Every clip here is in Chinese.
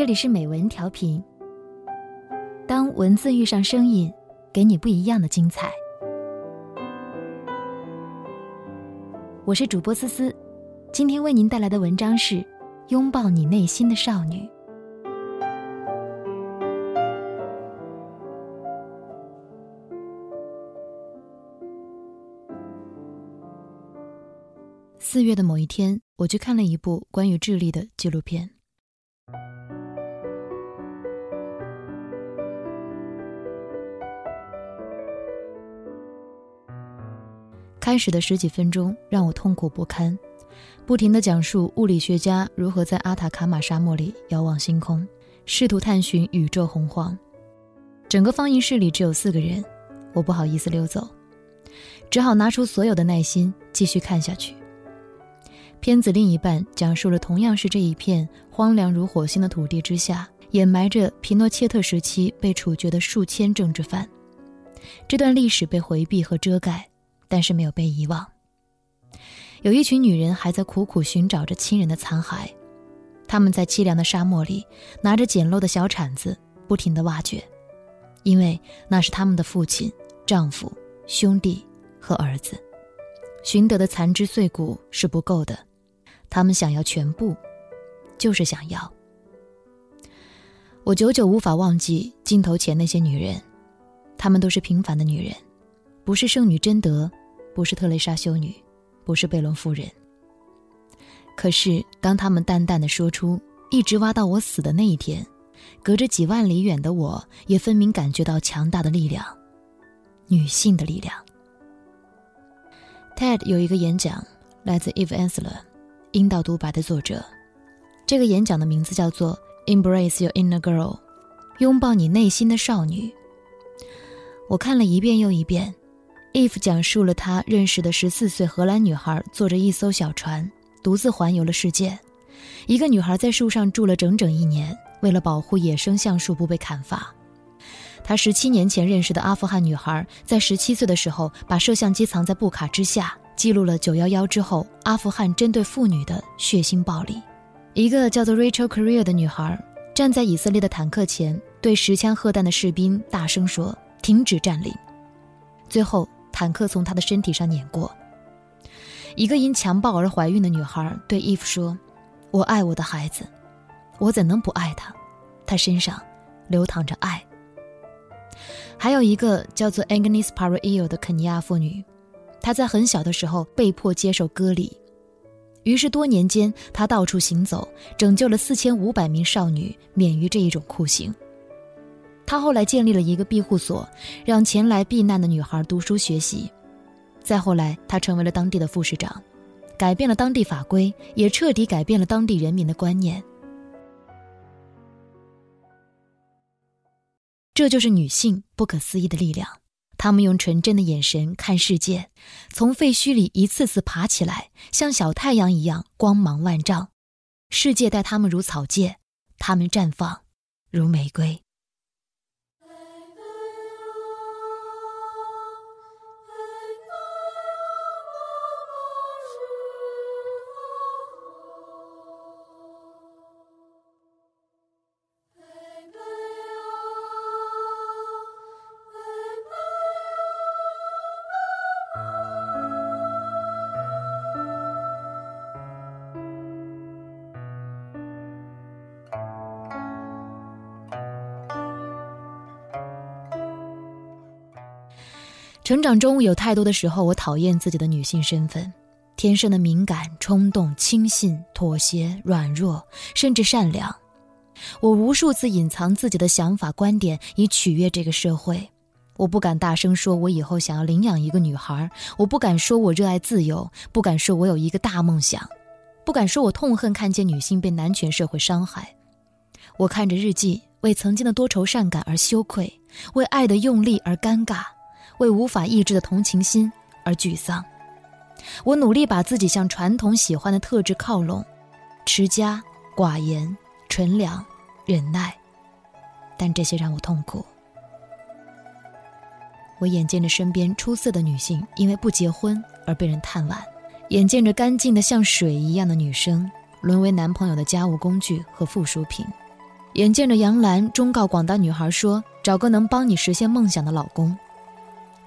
这里是美文调频。当文字遇上声音，给你不一样的精彩。我是主播思思，今天为您带来的文章是《拥抱你内心的少女》。四月的某一天，我去看了一部关于智利的纪录片。开始的十几分钟让我痛苦不堪，不停地讲述物理学家如何在阿塔卡马沙漠里遥望星空，试图探寻宇宙洪荒。整个放映室里只有四个人，我不好意思溜走，只好拿出所有的耐心继续看下去。片子另一半讲述了同样是这一片荒凉如火星的土地之下，掩埋着皮诺切特时期被处决的数千政治犯。这段历史被回避和遮盖，但是没有被遗忘。有一群女人还在苦苦寻找着亲人的残骸，他们在凄凉的沙漠里拿着简陋的小铲子，不停地挖掘，因为那是他们的父亲、丈夫、兄弟和儿子。寻得的残肢碎骨是不够的。他们想要全部，就是想要。我久久无法忘记镜头前那些女人，她们都是平凡的女人，不是圣女贞德，不是特蕾莎修女，不是贝伦夫人。可是，当他们淡淡的说出“一直挖到我死的那一天”，隔着几万里远的我，也分明感觉到强大的力量，女性的力量。TED 有一个演讲，来自 Eve Ensler。阴道独白的作者，这个演讲的名字叫做《Embrace Your Inner Girl》，拥抱你内心的少女。我看了一遍又一遍，Eve 讲述了她认识的十四岁荷兰女孩坐着一艘小船，独自环游了世界。一个女孩在树上住了整整一年，为了保护野生橡树不被砍伐。她十七年前认识的阿富汗女孩，在十七岁的时候把摄像机藏在布卡之下。记录了九幺幺之后阿富汗针对妇女的血腥暴力。一个叫做 Rachel Career 的女孩站在以色列的坦克前，对持枪核弹的士兵大声说：“停止占领。”最后，坦克从她的身体上碾过。一个因强暴而怀孕的女孩对伊芙说：“我爱我的孩子，我怎能不爱她？她身上流淌着爱。”还有一个叫做 Agnes Parillo 的肯尼亚妇女。她在很小的时候被迫接受割礼，于是多年间她到处行走，拯救了四千五百名少女免于这一种酷刑。他后来建立了一个庇护所，让前来避难的女孩读书学习。再后来，他成为了当地的副市长，改变了当地法规，也彻底改变了当地人民的观念。这就是女性不可思议的力量。她们用纯真的眼神看世界，从废墟里一次次爬起来，像小太阳一样光芒万丈。世界待她们如草芥，她们绽放如玫瑰。成长中有太多的时候，我讨厌自己的女性身份，天生的敏感、冲动、轻信、妥协、软弱，甚至善良。我无数次隐藏自己的想法、观点，以取悦这个社会。我不敢大声说，我以后想要领养一个女孩；我不敢说我热爱自由；不敢说我有一个大梦想；不敢说我痛恨看见女性被男权社会伤害。我看着日记，为曾经的多愁善感而羞愧，为爱的用力而尴尬。为无法抑制的同情心而沮丧，我努力把自己向传统喜欢的特质靠拢，持家、寡言、纯良、忍耐，但这些让我痛苦。我眼见着身边出色的女性因为不结婚而被人探晚，眼见着干净的像水一样的女生沦为男朋友的家务工具和附属品，眼见着杨澜忠告广大女孩说：“找个能帮你实现梦想的老公。”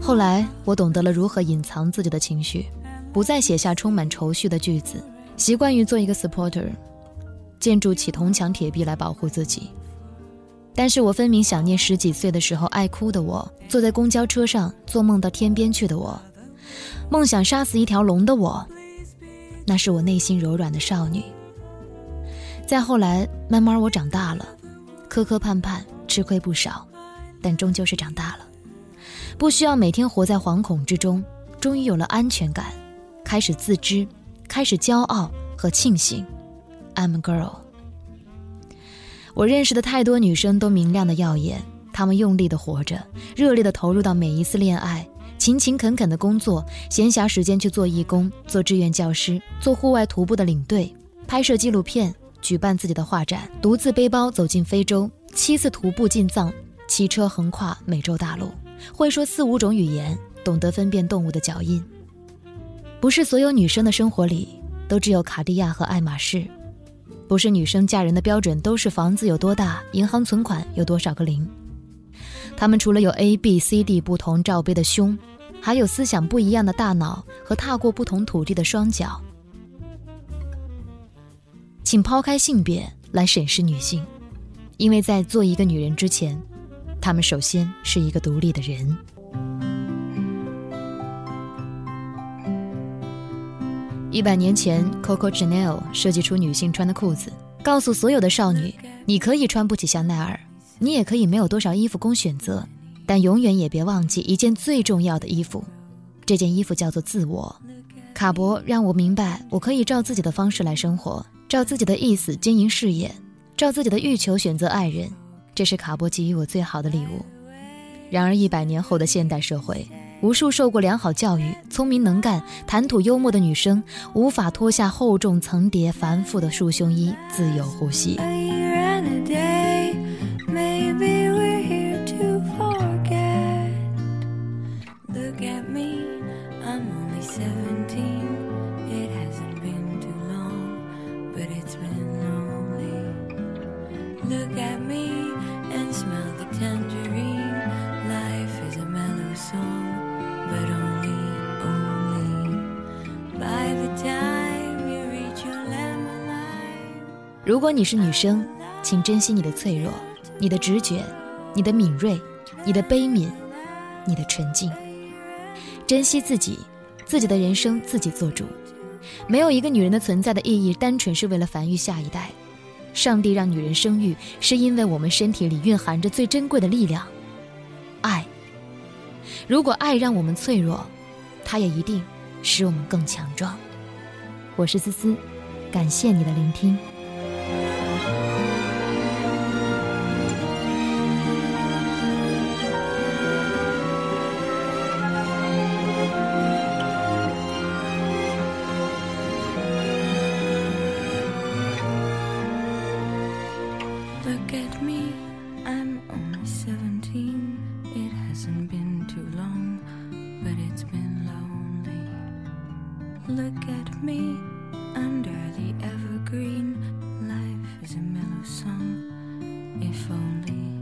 后来，我懂得了如何隐藏自己的情绪， 不再写下充满愁绪的句子，习惯于做一个 supporter，建筑起铜墙铁壁来保护自己。但是我分明想念十几岁的时候爱哭的我，坐在公交车上做梦到天边去的我，梦想杀死一条龙的我，那是我内心柔软的少女。再后来，慢慢我长大了，磕磕绊绊，吃亏不少，但终究是长大了。不需要每天活在惶恐之中，终于有了安全感，开始自知，开始骄傲和庆幸。I'm a girl。我认识的太多女生都明亮的耀眼，她们用力的活着，热烈的投入到每一次恋爱，勤勤恳恳的工作，闲暇时间去做义工，做志愿教师，做户外徒步的领队，拍摄纪录片，举办自己的画展，独自背包走进非洲，七次徒步进藏，骑车横跨美洲大陆。会说四五种语言，懂得分辨动物的脚印。不是所有女生的生活里都只有卡地亚和爱马仕，不是女生嫁人的标准都是房子有多大，银行存款有多少个零。她们除了有 A、B、C、D 不同罩杯的胸，还有思想不一样的大脑和踏过不同土地的双脚。请抛开性别来审视女性，因为在做一个女人之前。他们首先是一个独立的人。一百年前，Coco Chanel 设计出女性穿的裤子，告诉所有的少女：你可以穿不起香奈儿，你也可以没有多少衣服供选择，但永远也别忘记一件最重要的衣服。这件衣服叫做自我。卡博让我明白，我可以照自己的方式来生活，照自己的意思经营事业，照自己的欲求选择爱人。这是卡波给予我最好的礼物。然而，一百年后的现代社会，无数受过良好教育、聪明能干、谈吐幽默的女生，无法脱下厚重层叠、繁复的束胸衣，自由呼吸。如果你是女生，请珍惜你的脆弱、你的直觉、你的敏锐、你的悲悯、你的纯净。珍惜自己，自己的人生自己做主。没有一个女人的存在的意义单纯是为了繁育下一代。上帝让女人生育，是因为我们身体里蕴含着最珍贵的力量——爱。如果爱让我们脆弱，它也一定使我们更强壮。我是思思，感谢你的聆听。Look at me under the evergreen. Life is a mellow song, if only.